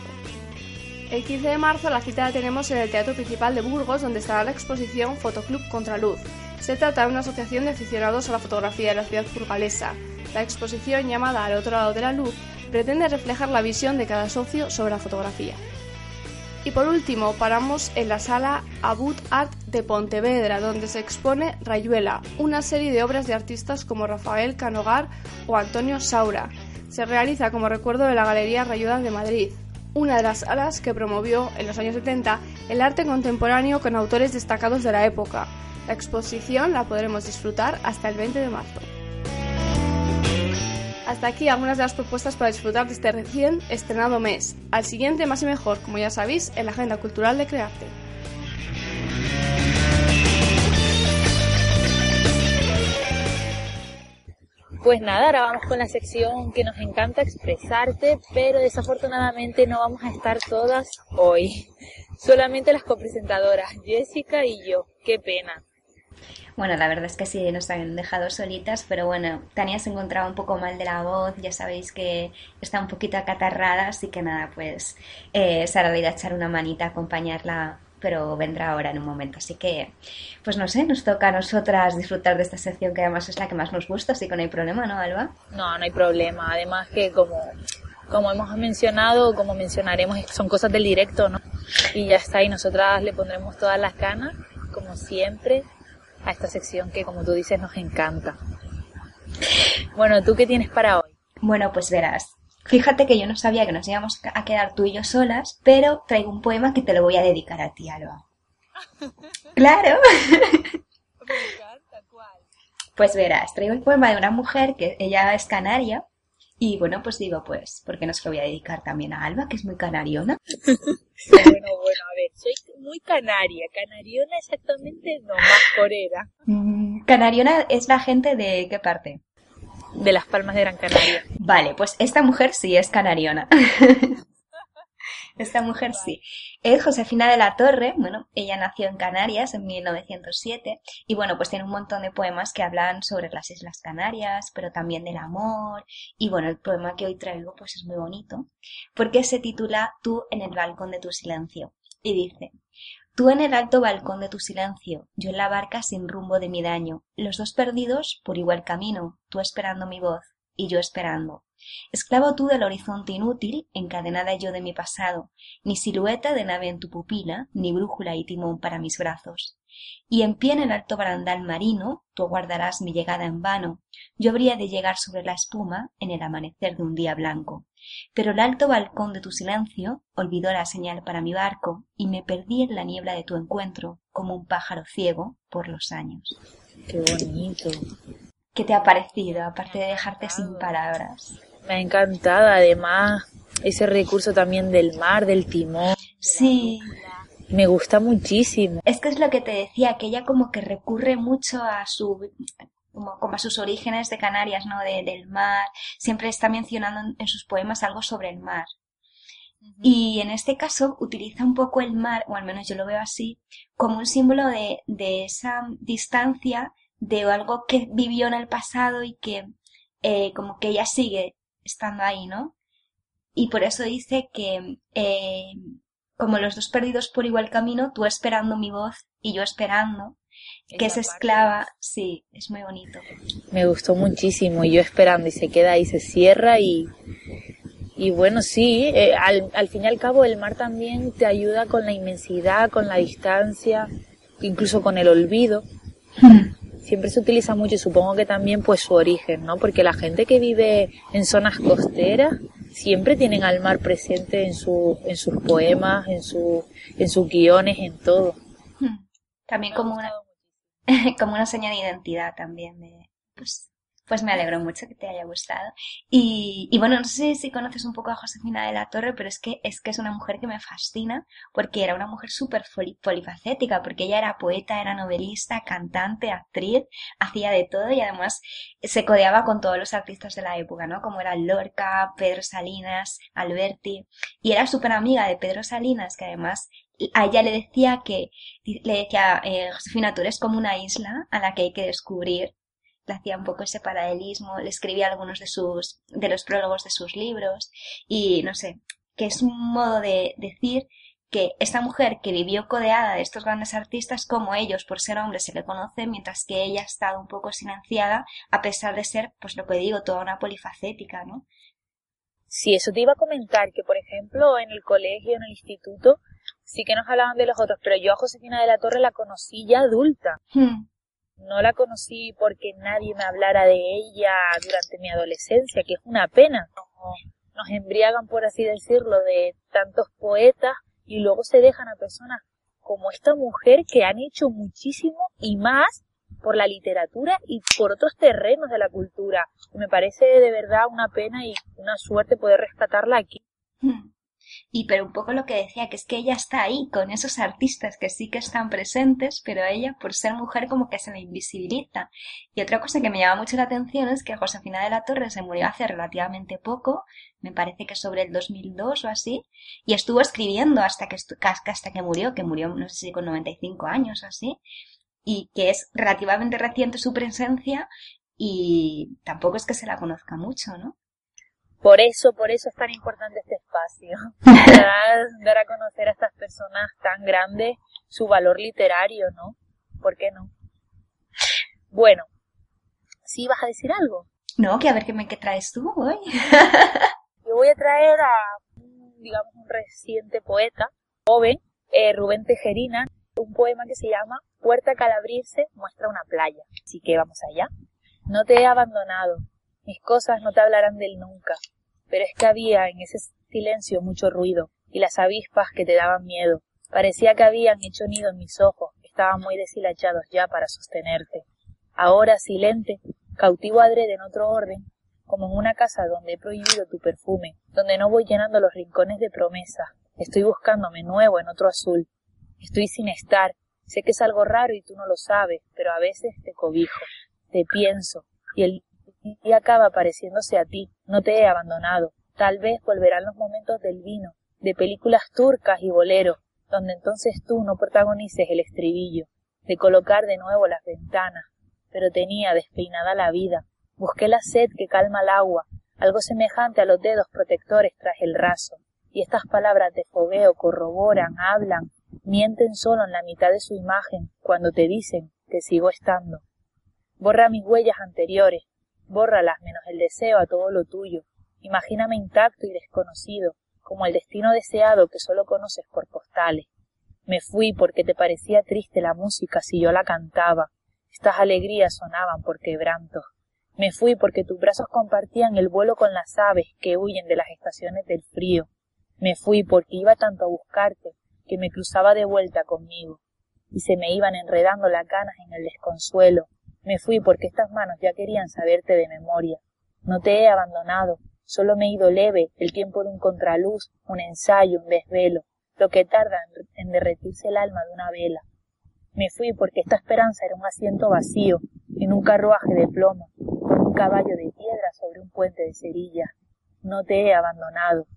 El 15 de marzo la cita la tenemos en el Teatro Principal de Burgos, donde estará la exposición Fotoclub Contraluz. Se trata de una asociación de aficionados a la fotografía de la ciudad burgalesa. La exposición, llamada Al otro lado de la luz, pretende reflejar la visión de cada socio sobre la fotografía. Y por último, paramos en la sala Abut Art de Pontevedra, donde se expone Rayuela, una serie de obras de artistas como Rafael Canogar o Antonio Saura se realiza como recuerdo de la Galería Rayudas de Madrid, una de las salas que promovió en los años 70 el arte contemporáneo con autores destacados de la época. La exposición la podremos disfrutar hasta el 20 de marzo. Hasta aquí algunas de las propuestas para disfrutar de este recién estrenado mes. Al siguiente, más y mejor, como ya sabéis, en la Agenda Cultural de Crearte. Pues nada, ahora vamos con la sección que nos encanta expresarte, pero desafortunadamente no vamos a estar todas hoy. Solamente las copresentadoras, Jessica y yo. Qué pena. Bueno, la verdad es que sí, nos han dejado solitas, pero bueno, Tania se encontraba un poco mal de la voz, ya sabéis que está un poquito acatarrada, así que nada, pues eh, Sara le a echar una manita a acompañarla pero vendrá ahora en un momento. Así que, pues no sé, nos toca a nosotras disfrutar de esta sección que además es la que más nos gusta, así que no hay problema, ¿no, Alba? No, no hay problema. Además que como, como hemos mencionado, como mencionaremos, son cosas del directo, ¿no? Y ya está, y nosotras le pondremos todas las ganas, como siempre, a esta sección que, como tú dices, nos encanta. Bueno, ¿tú qué tienes para hoy? Bueno, pues verás, Fíjate que yo no sabía que nos íbamos a quedar tú y yo solas, pero traigo un poema que te lo voy a dedicar a ti, Alba. ¡Claro! Pues verás, traigo el poema de una mujer que ella es canaria y bueno, pues digo, pues, ¿por qué no se lo voy a dedicar también a Alba, que es muy canariona? bueno, bueno, a ver, soy muy canaria. Canariona exactamente no, más corera. Mm, canariona es la gente de qué parte? De las Palmas de Gran Canaria. Vale, pues esta mujer sí es canariona. Esta mujer sí. Es Josefina de la Torre, bueno, ella nació en Canarias en 1907 y bueno, pues tiene un montón de poemas que hablan sobre las Islas Canarias, pero también del amor y bueno, el poema que hoy traigo pues es muy bonito porque se titula Tú en el balcón de tu silencio y dice Tú en el alto balcón de tu silencio, yo en la barca sin rumbo de mi daño, los dos perdidos por igual camino, tú esperando mi voz y yo esperando. Esclavo tú del horizonte inútil, encadenada yo de mi pasado, ni silueta de nave en tu pupila, ni brújula y timón para mis brazos. Y en pie en el alto barandal marino, tú aguardarás mi llegada en vano, yo habría de llegar sobre la espuma en el amanecer de un día blanco pero el alto balcón de tu silencio olvidó la señal para mi barco y me perdí en la niebla de tu encuentro como un pájaro ciego por los años. Qué bonito. ¿Qué te ha parecido, aparte de dejarte sin palabras? Me ha encantado, además, ese recurso también del mar, del timón. Sí. Me gusta muchísimo. Es que es lo que te decía, que ella como que recurre mucho a su como, a sus orígenes de Canarias, ¿no? De, del mar, siempre está mencionando en, sus poemas algo sobre el mar. Y en este caso utiliza un poco el mar, o al menos yo lo veo así, como un símbolo de, de esa distancia de algo que vivió en el pasado y que eh, como que ella sigue estando ahí, ¿no? Y por eso dice que eh, como los dos perdidos por igual camino, tú esperando mi voz y yo esperando, que es esclava, sí, es muy bonito. Me gustó muchísimo, y yo esperando y se queda ahí, se cierra y, y bueno, sí, eh, al, al fin y al cabo el mar también te ayuda con la inmensidad, con la distancia, incluso con el olvido. Siempre se utiliza mucho y supongo que también pues su origen, ¿no? Porque la gente que vive en zonas costeras siempre tienen al mar presente en, su, en sus poemas, en, su, en sus guiones, en todo. También como una, como una señal de identidad también de, pues, pues me alegro mucho que te haya gustado. Y, y, bueno, no sé si conoces un poco a Josefina de la Torre, pero es que es, que es una mujer que me fascina porque era una mujer súper polifacética, porque ella era poeta, era novelista, cantante, actriz, hacía de todo y además se codeaba con todos los artistas de la época, ¿no? Como era Lorca, Pedro Salinas, Alberti. Y era súper amiga de Pedro Salinas, que además a ella le decía que, le decía, eh, Josefina, tú eres como una isla a la que hay que descubrir. Le hacía un poco ese paralelismo, le escribía algunos de sus, de los prólogos de sus libros y no sé, que es un modo de decir que esta mujer que vivió codeada de estos grandes artistas como ellos por ser hombres se le conoce, mientras que ella ha estado un poco silenciada a pesar de ser, pues lo que digo, toda una polifacética, ¿no? Sí, eso te iba a comentar, que por ejemplo en el colegio, en el instituto, sí que nos hablaban de los otros, pero yo a Josefina de la Torre la conocí ya adulta. Hmm. No la conocí porque nadie me hablara de ella durante mi adolescencia, que es una pena. Nos, embriagan, por así decirlo, de tantos poetas y luego se dejan a personas como esta mujer que han hecho muchísimo y más por la literatura y por otros terrenos de la cultura. me parece de verdad una pena y una suerte poder rescatarla aquí. Hmm. Y pero un poco lo que decía, que es que ella está ahí con esos artistas que sí que están presentes, pero ella por ser mujer como que se la invisibiliza. Y otra cosa que me llama mucho la atención es que Josefina de la Torre se murió hace relativamente poco, me parece que sobre el 2002 o así, y estuvo escribiendo hasta que, hasta que murió, que murió no sé si con 95 años o así, y que es relativamente reciente su presencia y tampoco es que se la conozca mucho, ¿no? Por eso, por eso es tan importante este espacio, dar, dar a conocer a estas personas tan grandes su valor literario, ¿no? ¿Por qué no? Bueno, ¿sí vas a decir algo? No, que a ver qué me qué traes tú hoy. Yo voy a traer a, digamos, un reciente poeta, joven, eh, Rubén Tejerina, un poema que se llama Puerta que al abrirse muestra una playa. Así que vamos allá. No te he abandonado, mis cosas no te hablarán del nunca, pero es que había en ese silencio mucho ruido, y las avispas que te daban miedo. Parecía que habían hecho nido en mis ojos, estaban muy deshilachados ya para sostenerte. Ahora, silente, cautivo adrede en otro orden, como en una casa donde he prohibido tu perfume, donde no voy llenando los rincones de promesas, estoy buscándome nuevo en otro azul. Estoy sin estar, sé que es algo raro y tú no lo sabes, pero a veces te cobijo, te pienso, y el y acaba pareciéndose a ti. No te he abandonado. Tal vez volverán los momentos del vino, de películas turcas y boleros, donde entonces tú no protagonices el estribillo, de colocar de nuevo las ventanas, pero tenía despeinada la vida. Busqué la sed que calma el agua, algo semejante a los dedos protectores tras el raso, y estas palabras de fogueo corroboran, hablan, mienten solo en la mitad de su imagen cuando te dicen que sigo estando. Borra mis huellas anteriores, bórralas menos el deseo a todo lo tuyo. Imagíname intacto y desconocido, como el destino deseado que solo conoces por postales. Me fui porque te parecía triste la música si yo la cantaba. Estas alegrías sonaban por quebrantos. Me fui porque tus brazos compartían el vuelo con las aves que huyen de las estaciones del frío. Me fui porque iba tanto a buscarte que me cruzaba de vuelta conmigo y se me iban enredando las ganas en el desconsuelo. Me fui porque estas manos ya querían saberte de memoria. No te he abandonado, solo me he ido leve, el tiempo de un contraluz, un ensayo, un desvelo, lo que tarda en derretirse el alma de una vela. Me fui porque esta esperanza era un asiento vacío, en un carruaje de plomo, con un caballo de piedra sobre un puente de cerillas. No te he abandonado,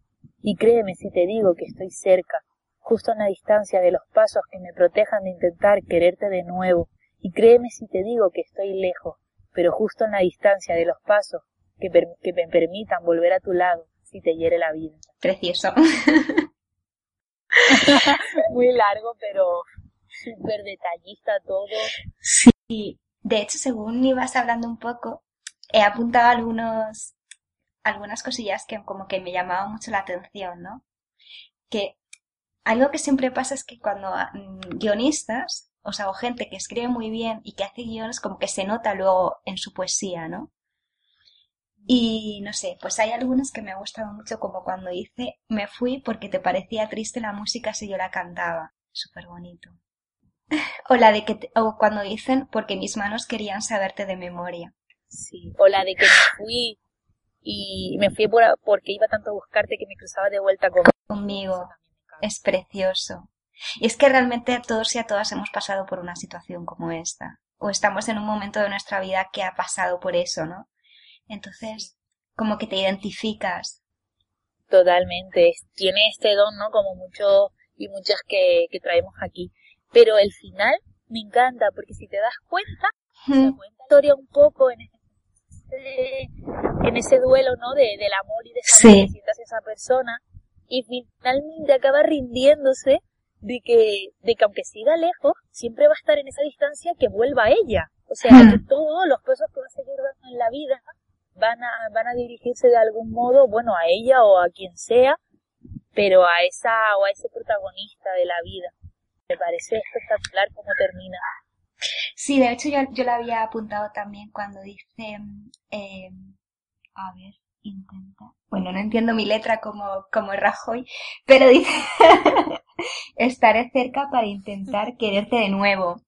y créeme si te digo que estoy cerca, justo en la distancia de los pasos que me protejan de intentar quererte de nuevo, y créeme si te digo que estoy lejos, pero justo en la distancia de los pasos que, que me permitan volver a tu lado si te hiere la vida. Precioso. Muy largo, pero súper detallista todo. Sí, de hecho, según ibas hablando un poco, he apuntado algunos algunas cosillas que como que me llamaban mucho la atención, ¿no? Que algo que siempre pasa es que cuando mm, guionistas, o sea, o gente que escribe muy bien y que hace guiones, como que se nota luego en su poesía, ¿no? Y no sé, pues hay algunos que me ha gustado mucho, como cuando dice, me fui porque te parecía triste la música si yo la cantaba. Súper bonito. O la de que, o cuando dicen, porque mis manos querían saberte de memoria. Sí, o la de que me fui y me fui por, porque iba tanto a buscarte que me cruzaba de vuelta conmigo. Es precioso. Y es que realmente a todos y a todas hemos pasado por una situación como esta. O estamos en un momento de nuestra vida que ha pasado por eso, ¿no? Entonces, como que te identificas. Totalmente. Tiene este don, ¿no? Como muchos y muchas que, que traemos aquí. Pero el final me encanta porque si te das cuenta, se cuenta la historia un poco en en ese duelo, ¿no? De, del amor y de esa que sientas esa persona y finalmente acaba rindiéndose de que, de que aunque siga lejos, siempre va a estar en esa distancia que vuelva a ella. O sea, que todos los pesos que va a seguir dando en la vida van a, van a dirigirse de algún modo, bueno, a ella o a quien sea, pero a esa, o a ese protagonista de la vida. Me parece espectacular cómo termina. Sí, de hecho yo, yo lo había apuntado también cuando dice, eh, a ver, intenta. Bueno, no entiendo mi letra como, como Rajoy, pero dice, estaré cerca para intentar quererte de nuevo.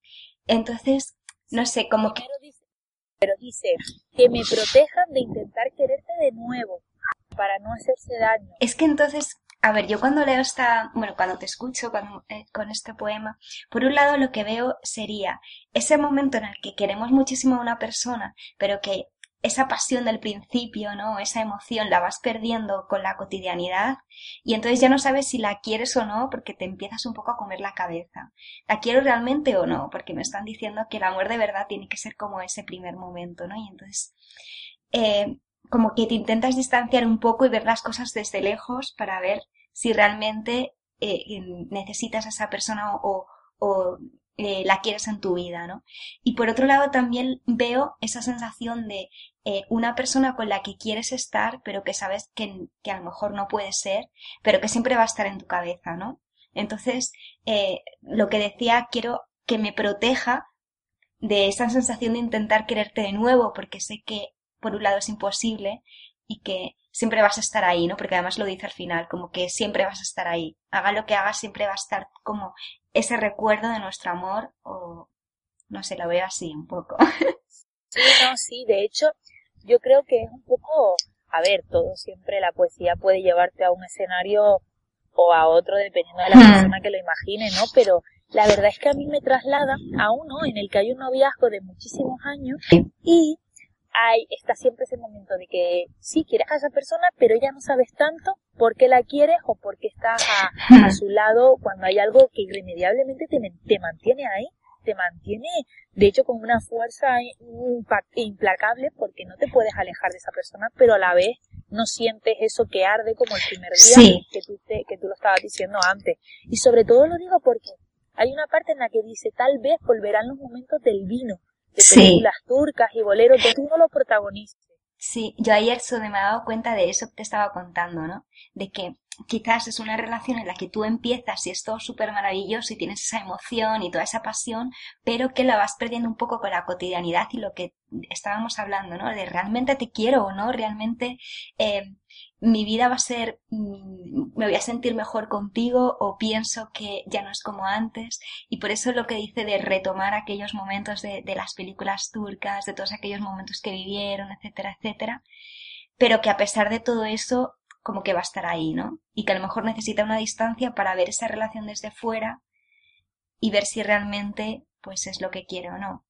Entonces, no sé, como que... pero dice, que me protejan de intentar quererte de nuevo, para no hacerse daño. Es que entonces a ver, yo cuando leo esta, bueno, cuando te escucho eh, con este poema, por un lado lo que veo sería ese momento en el que queremos muchísimo a una persona, pero que esa pasión del principio, ¿no? Esa emoción la vas perdiendo con la cotidianidad y entonces ya no sabes si la quieres o no porque te empiezas un poco a comer la cabeza. ¿La quiero realmente o no? Porque me están diciendo que el amor de verdad tiene que ser como ese primer momento, ¿no? Y entonces, eh, como que te intentas distanciar un poco y ver las cosas desde lejos para ver si realmente eh, necesitas a esa persona o, eh, la quieres en tu vida, ¿no? Y por otro lado también veo esa sensación de eh, una persona con la que quieres estar, pero que sabes que, a lo mejor no puede ser, pero que siempre va a estar en tu cabeza, ¿no? Entonces, lo que decía, quiero que me proteja de esa sensación de intentar quererte de nuevo, porque sé que por un lado es imposible y que siempre vas a estar ahí, ¿no? Porque además lo dice al final, como que siempre vas a estar ahí. Haga lo que hagas, siempre va a estar como ese recuerdo de nuestro amor o no sé, lo veo así un poco. Sí, no, sí, de hecho, yo creo que es un poco, a ver, todo siempre la poesía puede llevarte a un escenario o a otro dependiendo de la persona que lo imagine, ¿no? Pero la verdad es que a mí me traslada a uno en el que hay un noviazgo de muchísimos años y hay, está siempre ese momento de que sí quieres a esa persona, pero ya no sabes tanto por qué la quieres o por qué estás a, su lado cuando hay algo que irremediablemente te, te mantiene ahí, te mantiene, de hecho, con una fuerza implacable porque no te puedes alejar de esa persona, pero a la vez no sientes eso que arde como el primer día que, tú te, que tú lo estabas diciendo antes. Y sobre todo lo digo porque hay una parte en la que dice, tal vez volverán los momentos del vino, de películas turcas y boleros, de tú no lo protagonistas. Sí, yo ayer solo me he dado cuenta de eso que te estaba contando, ¿no? De que quizás es una relación en la que tú empiezas y es todo súper maravilloso y tienes esa emoción y toda esa pasión, pero que la vas perdiendo un poco con la cotidianidad y lo que estábamos hablando, ¿no? De realmente te quiero o no, realmente eh, mi vida va a ser, mm, me voy a sentir mejor contigo o pienso que ya no es como antes y por eso lo que dice de retomar aquellos momentos de, de las películas turcas, de todos aquellos momentos que vivieron, etcétera, etcétera, pero que a pesar de todo eso como que va a estar ahí, ¿no? Y que a lo mejor necesita una distancia para ver esa relación desde fuera y ver si realmente pues es lo que quiere o no.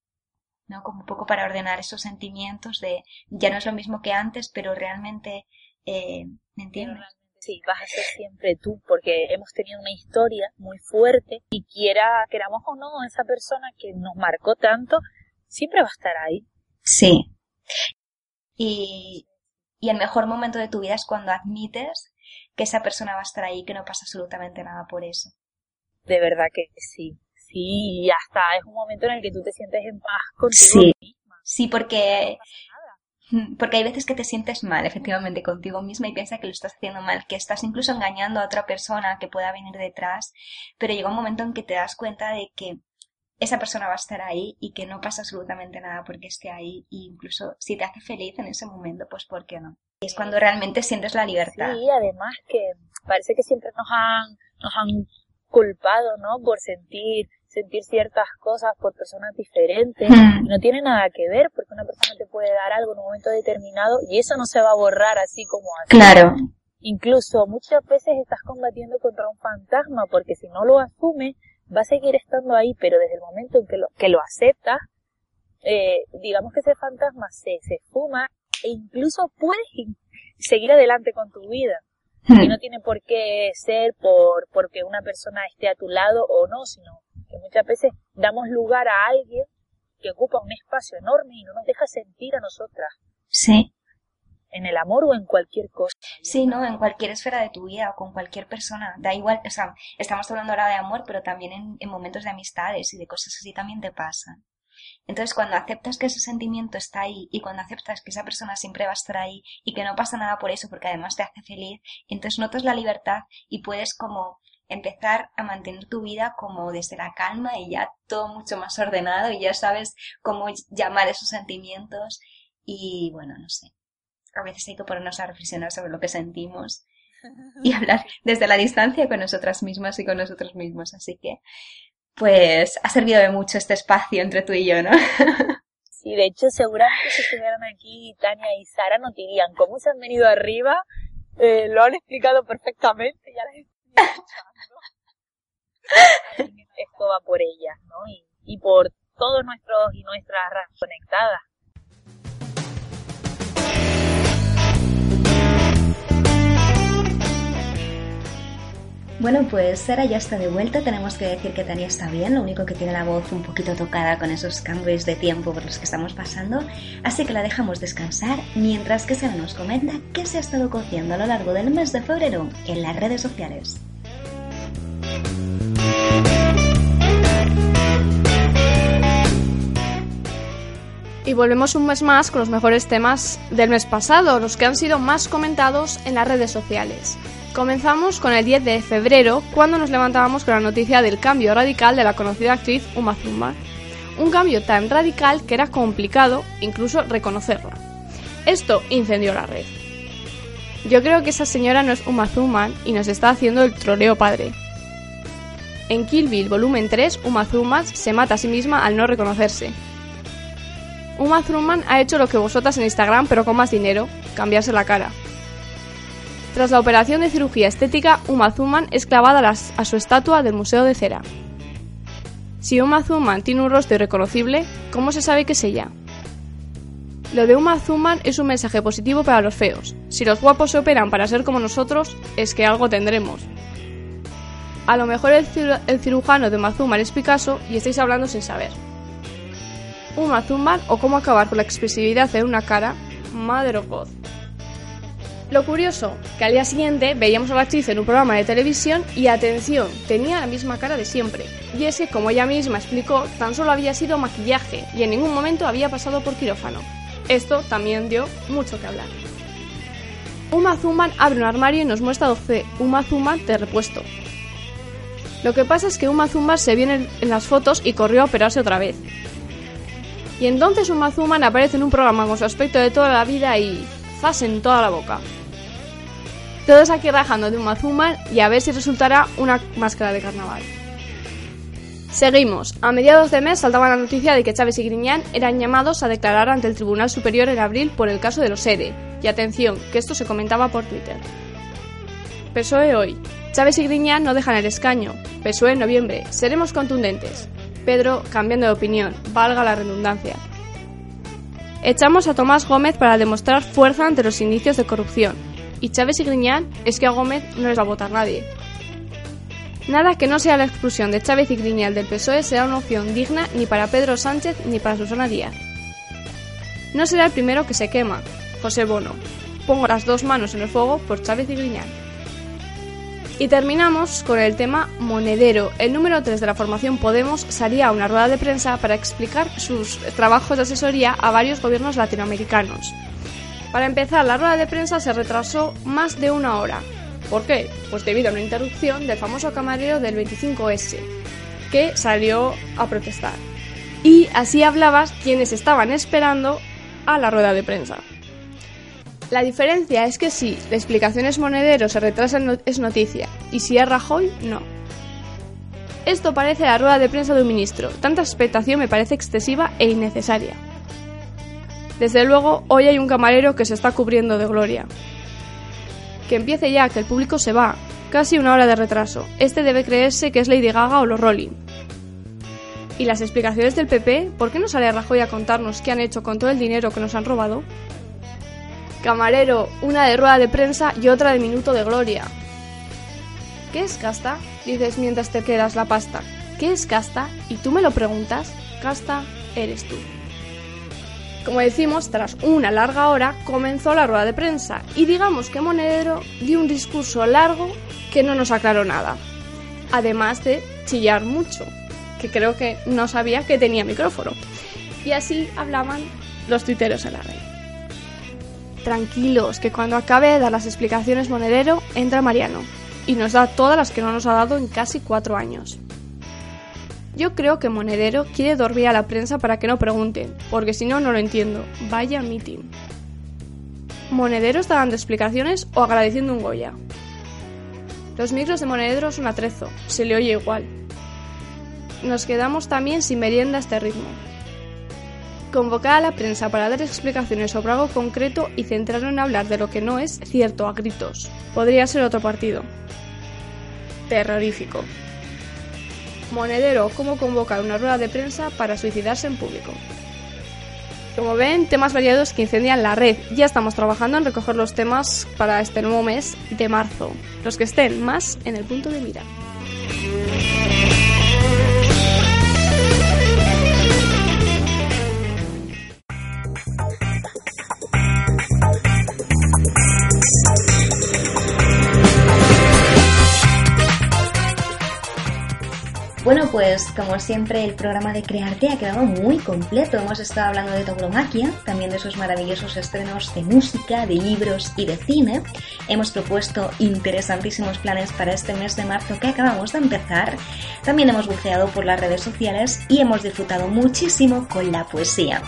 ¿No? Como un poco para ordenar esos sentimientos de ya no es lo mismo que antes, pero realmente eh, ¿me entiendes? Sí, vas a ser siempre tú, porque hemos tenido una historia muy fuerte y quiera, queramos o no, esa persona que nos marcó tanto, siempre va a estar ahí. Sí. Y, y el mejor momento de tu vida es cuando admites que esa persona va a estar ahí, que no pasa absolutamente nada por eso. De verdad que sí. Sí, y hasta es un momento en el que tú te sientes en paz contigo sí. Sí, porque porque hay veces que te sientes mal, efectivamente, contigo misma y piensas que lo estás haciendo mal, que estás incluso engañando a otra persona que pueda venir detrás, pero llega un momento en que te das cuenta de que esa persona va a estar ahí y que no pasa absolutamente nada porque esté ahí e incluso si te hace feliz en ese momento, pues ¿por qué no? Y es cuando realmente sientes la libertad. Sí, además que parece que siempre nos han, nos han culpado, ¿no? Por sentir sentir ciertas cosas por personas diferentes. Hmm. No tiene nada que ver porque una persona puede dar algo en un momento determinado y eso no se va a borrar así como así. Claro. Incluso muchas veces estás combatiendo contra un fantasma porque si no lo asumes va a seguir estando ahí, pero desde el momento en que lo, que lo aceptas, eh, digamos que ese fantasma se, se fuma e incluso puedes seguir adelante con tu vida. Hmm. Y no tiene por qué ser por porque una persona esté a tu lado o no, sino que muchas veces damos lugar a alguien que ocupa un espacio enorme y no nos deja sentir a nosotras. Sí. En el amor o en cualquier cosa. Sí, no, en cualquier esfera de tu vida o con cualquier persona. Da igual, o sea, estamos hablando ahora de amor, pero también en, en momentos de amistades y de cosas así también te pasan. Entonces, cuando aceptas que ese sentimiento está ahí y cuando aceptas que esa persona siempre va a estar ahí y que no pasa nada por eso porque además te hace feliz, entonces notas la libertad y puedes como empezar a mantener tu vida como desde la calma y ya todo mucho más ordenado y ya sabes cómo llamar esos sentimientos y bueno, no sé. A veces hay que ponernos a reflexionar sobre lo que sentimos y hablar desde la distancia con nosotras mismas y con nosotros mismos. Así que, pues, ha servido de mucho este espacio entre tú y yo, ¿no? Sí, de hecho, seguramente si estuvieran aquí Tania y Sara no dirían cómo se han venido arriba. Eh, lo han explicado perfectamente, ya les esto va por ellas, ¿no? Y, y por todos nuestros y nuestras conectadas. Bueno, pues Sara ya está de vuelta. Tenemos que decir que Tania está bien, lo único que tiene la voz un poquito tocada con esos cambios de tiempo por los que estamos pasando. Así que la dejamos descansar mientras que Sara nos comenta qué se ha estado cociendo a lo largo del mes de febrero en las redes sociales. Y volvemos un mes más con los mejores temas del mes pasado, los que han sido más comentados en las redes sociales. Comenzamos con el 10 de febrero, cuando nos levantábamos con la noticia del cambio radical de la conocida actriz Uma Thurman. Un cambio tan radical que era complicado incluso reconocerla. Esto incendió la red. Yo creo que esa señora no es Uma Thurman y nos está haciendo el troleo padre. En Kill Bill volumen 3, Uma Thurman se mata a sí misma al no reconocerse, Uma Thurman ha hecho lo que vosotras en Instagram, pero con más dinero, cambiarse la cara. Tras la operación de cirugía estética, Uma Thurman es clavada a, su estatua del Museo de Cera. Si Uma Thurman tiene un rostro irreconocible, ¿cómo se sabe que es ella? Lo de Uma Thurman es un mensaje positivo para los feos. Si los guapos se operan para ser como nosotros, es que algo tendremos. A lo mejor el, cirujano de Uma Thurman es Picasso y estáis hablando sin saber. Uma Thurman o cómo acabar con la expresividad en una cara, Mother of God. Lo curioso, que al día siguiente veíamos a la actriz en un programa de televisión y atención, tenía la misma cara de siempre. Y es que, como ella misma explicó, tan solo había sido maquillaje y en ningún momento había pasado por quirófano. Esto también dio mucho que hablar. Uma Thurman abre un armario y nos muestra 12 Uma Thurman de repuesto. Lo que pasa es que Uma Thurman se viene en las fotos y corrió a operarse otra vez. Y entonces Uma Thurman aparece en un programa con su aspecto de toda la vida y zas en toda la boca. Todos aquí rajando de un Mazuman y a ver si resultará una máscara de carnaval. Seguimos. A mediados de mes saltaba la noticia de que Chávez y Griñán eran llamados a declarar ante el Tribunal Superior en abril por el caso de los ERE. Y atención, que esto se comentaba por Twitter. PSOE hoy. Chávez y Griñán no dejan el escaño. PSOE en noviembre. Seremos contundentes. Pedro cambiando de opinión. Valga la redundancia. Echamos a Tomás Gómez para demostrar fuerza ante los indicios de corrupción. Y Chávez y Griñán es que a Gómez no les va a votar nadie. Nada que no sea la expulsión de Chávez y Griñán del PSOE será una opción digna ni para Pedro Sánchez ni para Susana Díaz. No será el primero que se quema, José Bono. Pongo las dos manos en el fuego por Chávez y Griñán. Y terminamos con el tema monedero. El número 3 de la formación Podemos salía a una rueda de prensa para explicar sus trabajos de asesoría a varios gobiernos latinoamericanos. Para empezar, la rueda de prensa se retrasó más de una hora. ¿Por qué? Pues debido a una interrupción del famoso camarero del 25S, que salió a protestar. Y así hablabas quienes estaban esperando a la rueda de prensa. La diferencia es que si la explicación es monedero se retrasa es noticia, y si es Rajoy, no. Esto parece la rueda de prensa de un ministro. Tanta expectación me parece excesiva e innecesaria. Desde luego, hoy hay un camarero que se está cubriendo de gloria. Que empiece ya, que el público se va. Casi una hora de retraso. Este debe creerse que es Lady Gaga o los Rolling. ¿Y las explicaciones del PP? ¿Por qué no sale Rajoy a contarnos qué han hecho con todo el dinero que nos han robado? Camarero, una de rueda de prensa y otra de minuto de gloria. ¿Qué es casta? Dices mientras te quedas la pasta. ¿Qué es casta? Y tú me lo preguntas. Casta eres tú. Como decimos, tras una larga hora comenzó la rueda de prensa y digamos que Monedero dio un discurso largo que no nos aclaró nada. Además de chillar mucho, que creo que no sabía que tenía micrófono. Y así hablaban los tuiteros en la red. Tranquilos, que cuando acabe de dar las explicaciones Monedero, entra Mariano y nos da todas las que no nos ha dado en casi cuatro años. Yo creo que Monedero quiere dormir a la prensa para que no pregunten, porque si no, no lo entiendo. Vaya meeting. ¿Monedero está dando explicaciones o agradeciendo un Goya? Los micros de Monedero son atrezo, se le oye igual. Nos quedamos también sin merienda a este ritmo convocar a la prensa para dar explicaciones sobre algo concreto y centrarlo en hablar de lo que no es cierto a gritos. Podría ser otro partido. Terrorífico. Monedero, cómo convocar una rueda de prensa para suicidarse en público. Como ven, temas variados que incendian la red. Ya estamos trabajando en recoger los temas para este nuevo mes de marzo, los que estén más en el punto de mira. Bueno, pues como siempre el programa de Crearte ha quedado muy completo. Hemos estado hablando de tauromaquia, también de esos maravillosos estrenos de música, de libros y de cine. Hemos propuesto interesantísimos planes para este mes de marzo que acabamos de empezar. También hemos buceado por las redes sociales y hemos disfrutado muchísimo con la poesía.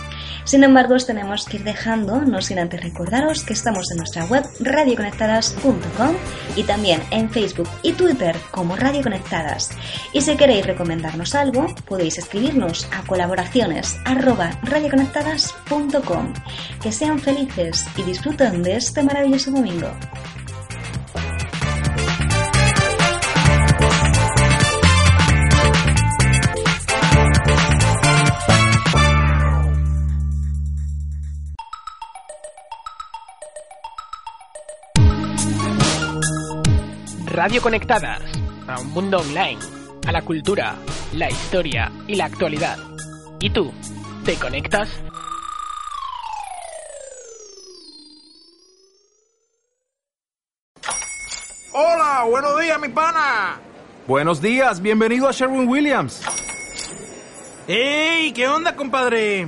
Sin embargo, os tenemos que ir dejando, no sin antes recordaros que estamos en nuestra web radioconectadas.com y también en Facebook y Twitter como Radio Conectadas. Y si queréis recomendarnos algo, podéis escribirnos a colaboraciones radioconectadas.com. Que sean felices y disfruten de este maravilloso domingo. Radio Conectadas, a un mundo online, a la cultura, la historia y la actualidad. ¿Y tú? ¿Te conectas? Hola, buenos días, mi pana. Buenos días, bienvenido a Sherwin Williams. ¡Ey! ¿Qué onda, compadre?